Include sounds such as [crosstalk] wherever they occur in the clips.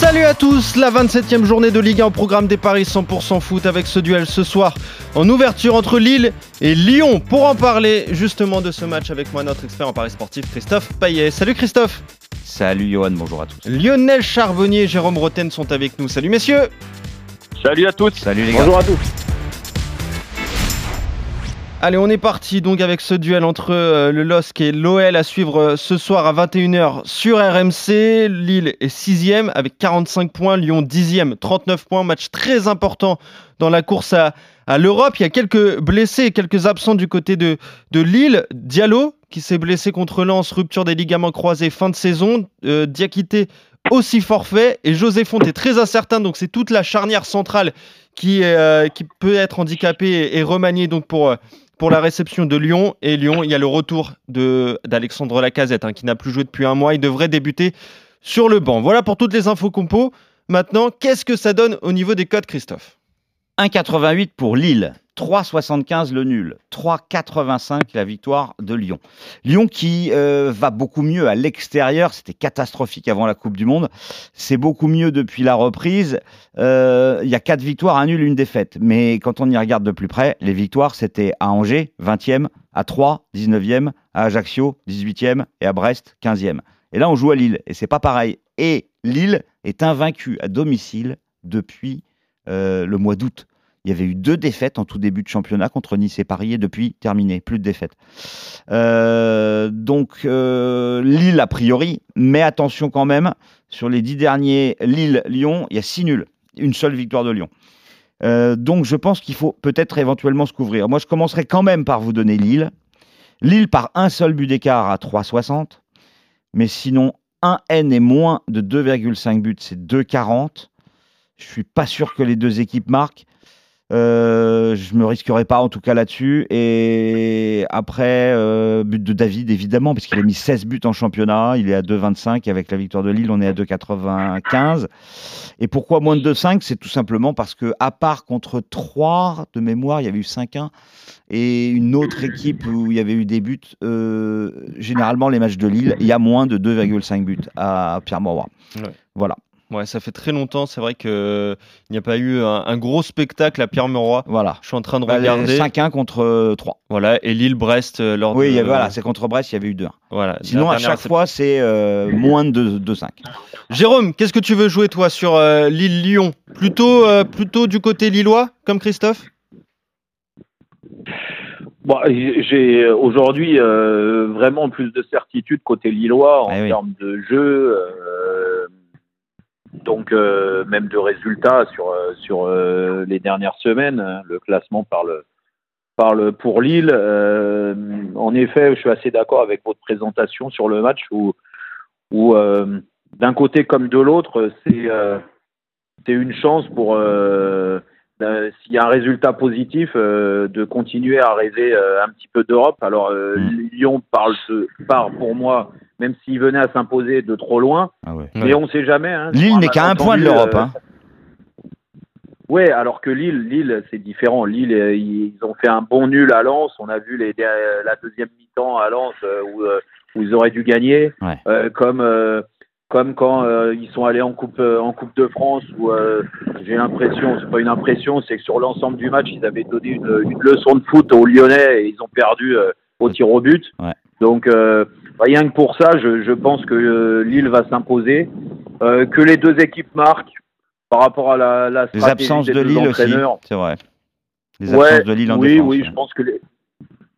Salut à tous, la 27e journée de Ligue 1 au programme des paris 100% foot avec ce duel ce soir en ouverture entre Lille et Lyon. Pour en parler justement de ce match avec moi, notre expert en paris sportif Christophe Payet. Salut Christophe Salut Johan, bonjour à tous. Lionel Charbonnier et Jérôme Roten sont avec nous. Salut messieurs Salut à tous Salut les gars Bonjour à tous Allez, on est parti donc avec ce duel entre euh, le LOSC et l'OL à suivre euh, ce soir à 21h sur RMC. Lille est 6 avec 45 points, Lyon 10 39 points. Match très important dans la course à, l'Europe. Il y a quelques blessés et quelques absents du côté de, de Lille. Diallo qui s'est blessé contre Lens, rupture des ligaments croisés fin de saison. Euh, Diakité aussi forfait et José Font est très incertain donc c'est toute la charnière centrale qui, euh, qui peut être handicapée et, remaniée donc pour, pour la réception de Lyon. Et Lyon, il y a le retour d'Alexandre Lacazette, hein, qui n'a plus joué depuis un mois. Il devrait débuter sur le banc. Voilà pour toutes les infos compo. Maintenant, qu'est-ce que ça donne au niveau des codes, Christophe? 1,88 pour Lille, 3,75 le nul, 3,85 la victoire de Lyon. Lyon qui euh, va beaucoup mieux à l'extérieur, c'était catastrophique avant la Coupe du Monde, c'est beaucoup mieux depuis la reprise. Euh, Il y a 4 victoires, un nul, une défaite. Mais quand on y regarde de plus près, les victoires c'était à Angers, 20e, à 3, 19e, à Ajaccio, 18e et à Brest, 15e. Et là on joue à Lille et c'est pas pareil. Et Lille est invaincu à domicile depuis euh, le mois d'août. Il y avait eu deux défaites en tout début de championnat contre Nice et Paris et depuis terminé, plus de défaites. Euh, donc euh, Lille a priori, mais attention quand même, sur les dix derniers Lille-Lyon, il y a six nuls, une seule victoire de Lyon. Euh, donc je pense qu'il faut peut-être éventuellement se couvrir. Moi je commencerai quand même par vous donner Lille. Lille par un seul but d'écart à 3,60, mais sinon un N et moins de 2,5 buts, c'est 2,40. Je suis pas sûr que les deux équipes marquent. Euh, je me risquerai pas en tout cas là-dessus. Et après, euh, but de David évidemment, parce qu'il a mis 16 buts en championnat. Il est à 2,25. Avec la victoire de Lille, on est à 2,95. Et pourquoi moins de 2,5 C'est tout simplement parce que, à part contre 3 de mémoire, il y avait eu 5-1 et une autre équipe où il y avait eu des buts. euh, généralement, les matchs de Lille, il y a moins de 2,5 buts à Pierre-Mauroy. Ouais. Voilà. Ouais, ça fait très longtemps. C'est vrai qu'il n'y a pas eu un, un gros spectacle à Pierre-Mauroy. Voilà. Je suis en train de Bah, regarder. 5-1 contre euh, 3. Voilà, et Lille-Brest euh, lors Oui, de. a- voilà, c'est contre Brest, il y avait eu 2-1. voilà, Sinon, à chaque fois, c'est euh, moins de 2-5. Jérôme, qu'est-ce que tu veux jouer toi sur euh, Lille-Lyon? Plutôt, euh, plutôt du côté lillois, comme Christophe? Bon, j'ai aujourd'hui euh, vraiment plus de certitude côté Lillois en Eh oui. termes de jeu, euh, donc euh, même de résultats sur euh, sur euh, les dernières semaines. hein. Le classement parle parle pour Lille. Euh, en effet, je suis assez d'accord avec votre présentation sur le match où où d'un côté comme de l'autre, c'est c'est une chance pour euh, s'il y a un résultat positif, de continuer à rêver un petit peu d'Europe. Alors Mm. Lyon parle part pour moi, même s'il venait à s'imposer de trop loin, Ah ouais. mais on ne sait jamais. Hein. Lille n'est a qu'à un point de l'Europe. euh, hein. Ouais, alors que Lille, Lille, c'est différent. Lille, euh, ils ont fait un bon nul à Lens. On a vu les, der- la deuxième mi-temps à Lens euh, où, euh, où ils auraient dû gagner, Ouais. Euh, comme euh, comme quand euh, ils sont allés en coupe euh, en coupe de France où euh, j'ai l'impression, c'est pas une impression, c'est que sur l'ensemble du match, ils avaient donné une, une leçon de foot aux Lyonnais et ils ont perdu euh, au tir au but. Ouais. Donc euh, rien que pour ça, je, je pense que euh, Lille va s'imposer, Euh, que les deux équipes marquent par rapport à la, la Les absences des de Lille aussi, c'est vrai. Les Ouais, absences de Lille en oui, défense. oui, ouais. je pense que les-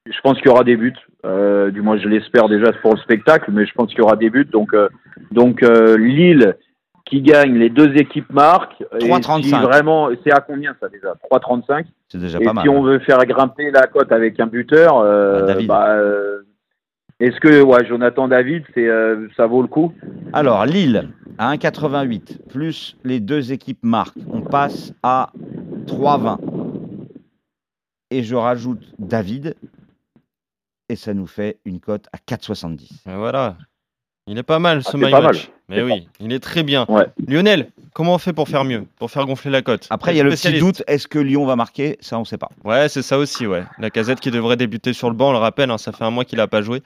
je pense qu'il y aura des buts. Euh, du moins, je l'espère déjà pour le spectacle, mais je pense qu'il y aura des buts. Donc, euh, donc Lille qui gagne, les deux équipes marquent. Et 3,35. si vraiment, c'est à combien ça déjà? 3,35. C'est déjà Et pas mal. si on veut faire grimper la cote avec un buteur, Ah, David. bah, est-ce que ouais, Jonathan David, c'est euh, ça vaut le coup? Alors, Lille à 1,88, plus les deux équipes marquent, on passe à 3,20. Et je rajoute David, et ça nous fait une cote à 4,70. Et Voilà. Il est pas mal ce Ah, My pas Match. mal. Mais oui, il est très bien. Ouais. Lionel, comment on fait pour faire mieux Pour faire gonfler la cote? Après, il y a le petit doute est-ce que Lyon va marquer? Ça, on ne sait pas. Ouais, c'est ça aussi, ouais. La casette qui devrait débuter sur le banc, on le rappelle, hein, ça fait un mois qu'il n'a pas joué.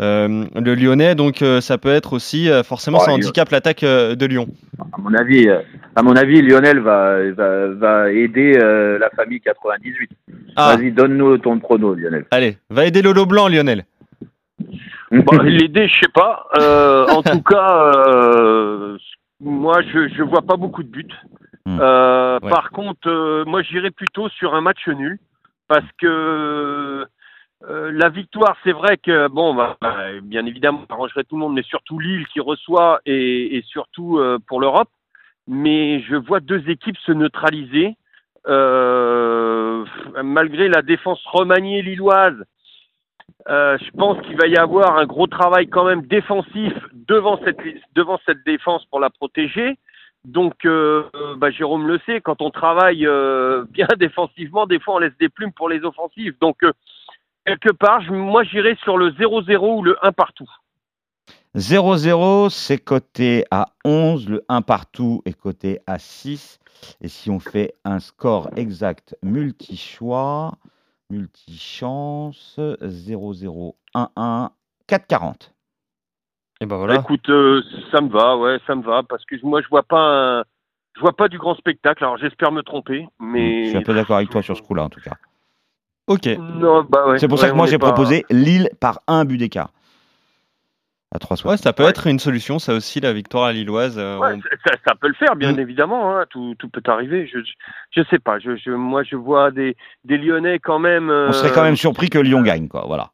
Euh, le Lyonnais, donc euh, ça peut être aussi, euh, forcément, Oh, ça Lyon. handicape l'attaque euh, de Lyon. À mon avis, euh, à mon avis, Lionel va, va, va aider euh, la famille 98. Ah, Vas-y, donne-nous ton prono, Lionel. allez, va aider Lolo Blanc, Lionel. [laughs] Bon, L'aider, je sais pas. Euh, en tout cas, euh, moi, je je vois pas beaucoup de buts. Hmm. Euh, Ouais. Par contre, moi, j'irais plutôt sur un match nul parce que la victoire, c'est vrai que bon, bah, bah, bien évidemment, ça arrangerait tout le monde, mais surtout Lille qui reçoit et, et surtout pour l'Europe. Mais je vois deux équipes se neutraliser. Malgré la défense remaniée lilloise, euh, je pense qu'il va y avoir un gros travail quand même défensif devant cette, défense pour la protéger. Donc, euh, euh, bah, Jérôme le sait, quand on travaille [laughs] bien défensivement, des fois on laisse des plumes pour les offensives. Donc, quelque part, moi j'irais sur le 0-0 ou le 1 partout. 0-0, c'est coté à 11. Le 1 partout est coté à 6. Et si on fait un score exact multi-choix, multi-chance, 0-0, 1-1, 4-40. Et ben voilà. Écoute, euh, ça me va, ouais, ça me va, parce que moi je vois pas un, je vois pas du grand spectacle. Alors j'espère me tromper, mais Je suis un peu d'accord avec toi sur ce coup-là, en tout cas. Ok. Non, bah ouais. C'est pour ouais, ça que moi j'ai pas- proposé Lille par un but d'écart. À 3 Ouais, ça peut être une solution, ça aussi, la victoire à Lilloise. euh, Ouais, on- ça, ça peut le faire, bien Mm. évidemment. hein, tout, tout peut arriver. Je, je sais pas. Je, je, moi, je vois des, des Lyonnais quand même. On serait euh, quand même surpris que Lyon gagne, quoi. Voilà.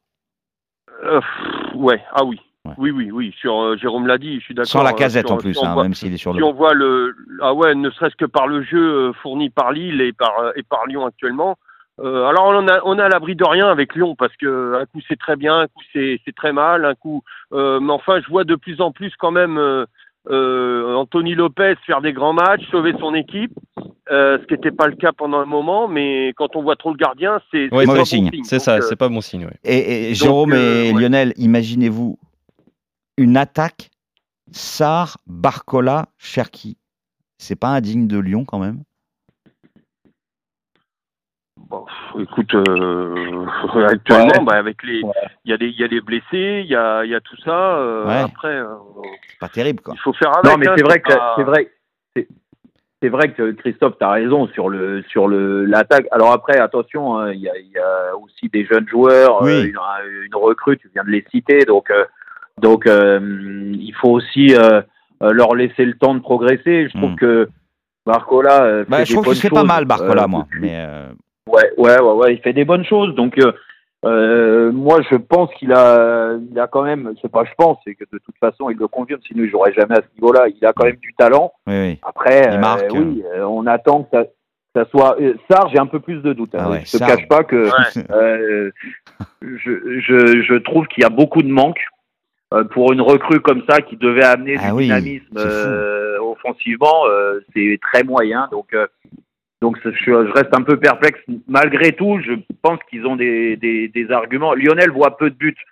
euh, pff, ouais. Ah oui. Ouais. Oui, oui, oui. Sur euh, Jérôme l'a dit. Je suis d'accord. Sans la euh, casette sur- en plus, si on hein, voit- même s'il est sur Si le. on voit le, ah ouais, ne serait-ce que par le jeu euh, fourni par Lille et par euh, et par Lyon actuellement. Euh, alors on a on a à l'abri de rien avec Lyon parce que un coup c'est très bien, un coup c'est c'est très mal, un coup. euh, mais enfin, je vois de plus en plus quand même euh, euh, Anthony Lopez faire des grands matchs, sauver son équipe, euh, ce qui n'était pas le cas pendant un moment. Mais quand on voit trop le gardien, c'est Ouais, c'est mauvais bon signe. C'est ça, euh, c'est pas bon signe. ouais. Et, et Donc, Jérôme euh, et ouais. Lionel, imaginez-vous une attaque Sar, Barcola, Cherki. C'est pas indigne de Lyon quand même? Bon, écoute, euh, [laughs] actuellement, Ouais. bah, avec les, il Ouais. y a des, il y a des blessés, il y a, il y a tout ça. euh, Ouais. Après, euh, C'est pas terrible quoi. il faut faire avec. Non, mais hein, c'est vrai que pas- c'est vrai. c'est- C'est vrai que Christophe, tu as raison sur le sur le l'attaque. Alors après, attention, hein, il y, a, il y a aussi des jeunes joueurs, Oui. euh, une, une recrue, tu viens de les citer, donc euh, donc euh, il faut aussi leur laisser le temps de progresser. Je trouve Mm. que Barcola Bah, je trouve qu'il fait pas mal Barcola euh, moi. Mais euh, Ouais, ouais, ouais, ouais, il fait des bonnes choses. Donc, euh, euh, moi, je pense qu'il a, il a quand même, c'est pas je pense, c'est que de toute façon, il le confirme, sinon il jouerait jamais à ce niveau-là. Il a quand même du talent. oui, oui. Après, Il euh, oui, euh, on attend que ça, que ça soit. Sarr, j'ai un peu plus de doutes. hein. Ah ouais, je te Sarr. cache pas que Ouais. [laughs] euh, je, je, je trouve qu'il y a beaucoup de manques. Pour une recrue comme ça qui devait amener Ah du oui, dynamisme euh, offensivement, euh, c'est très moyen. Donc, euh, donc je, je reste un peu perplexe. Malgré tout, je pense qu'ils ont des, des, des arguments. Lionel voit peu de buts.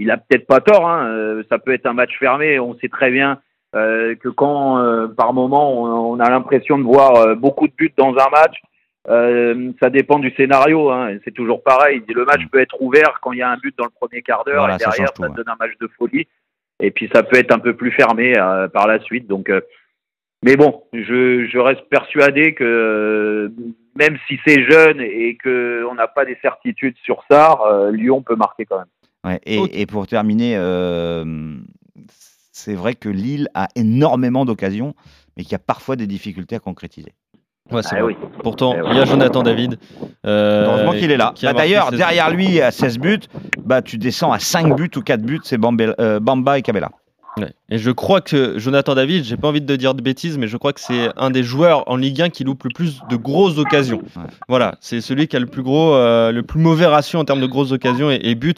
Il a peut-être pas tort. Hein. euh, Ça peut être un match fermé. On sait très bien euh, que quand, euh, par moment, on, on a l'impression de voir euh, beaucoup de buts dans un match, ça dépend du scénario. Hein. C'est toujours pareil. Le match peut être ouvert quand il y a un but dans le premier quart d'heure Voilà, et ça derrière, tout, ça ouais. donne un match de folie. Et puis ça peut être un peu plus fermé par la suite. Donc, mais bon, je, je reste persuadé que euh, même si c'est jeune et que on n'a pas des certitudes sur ça, euh, Lyon peut marquer quand même. Ouais, et, pour terminer, euh, c'est vrai que Lille a énormément d'occasions, mais qu'il y a parfois des difficultés à concrétiser. Ouais, c'est Ah vrai. oui. Pourtant, Eh ouais. il y a Jonathan David. euh, Heureusement qu'il est là. Bah, D'ailleurs, 16 derrière lui, à 16 buts, bah, tu descends à 5 buts ou 4 buts, c'est Bamba et Cabella. Ouais. Et je crois que Jonathan David, j'ai pas envie de dire de bêtises, mais je crois que c'est un des joueurs en Ligue 1 qui loupe le plus de grosses occasions. Ouais. Voilà, c'est celui qui a le plus gros, euh, le plus mauvais ratio en termes de grosses occasions et, et buts.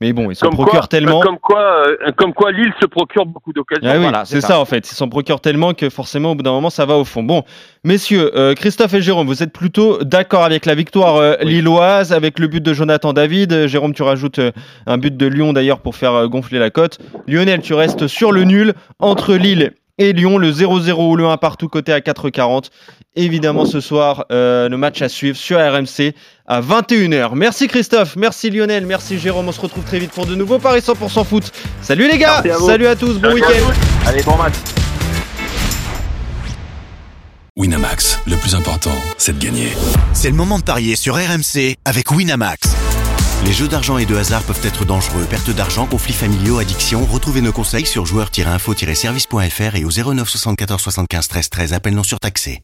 Mais bon, ils s'en procurent quoi, tellement. comme quoi, euh, comme quoi, Lille se procure beaucoup d'occasions. Ah oui, Voilà, c'est ça. en fait. Ils s'en procurent tellement que forcément, au bout d'un moment, ça va au fond. Bon, messieurs, euh, Christophe et Jérôme, vous êtes plutôt d'accord avec la victoire euh, lilloise, avec le but de Jonathan David. Jérôme, tu rajoutes un but de Lyon d'ailleurs pour faire gonfler la cote. Lionel, tu restes sur le nul entre Lille et Lyon, le 0-0 ou le 1 partout côté à 4,40. Évidemment, ce soir, euh, le match à suivre sur RMC à 21h. Merci Christophe, merci Lionel, merci Jérôme. On se retrouve très vite pour de nouveaux Paris 100% foot. Salut les gars, à salut à tous, bon week-end. Allez, bon match. Winamax, le plus important, c'est de gagner. C'est le moment de parier sur RMC avec Winamax. Les jeux d'argent et de hasard peuvent être dangereux. Perte d'argent, conflits familiaux, addiction. Retrouvez nos conseils sur joueurs-info-service.fr et au 09 74 75 13 13. Appel non surtaxé.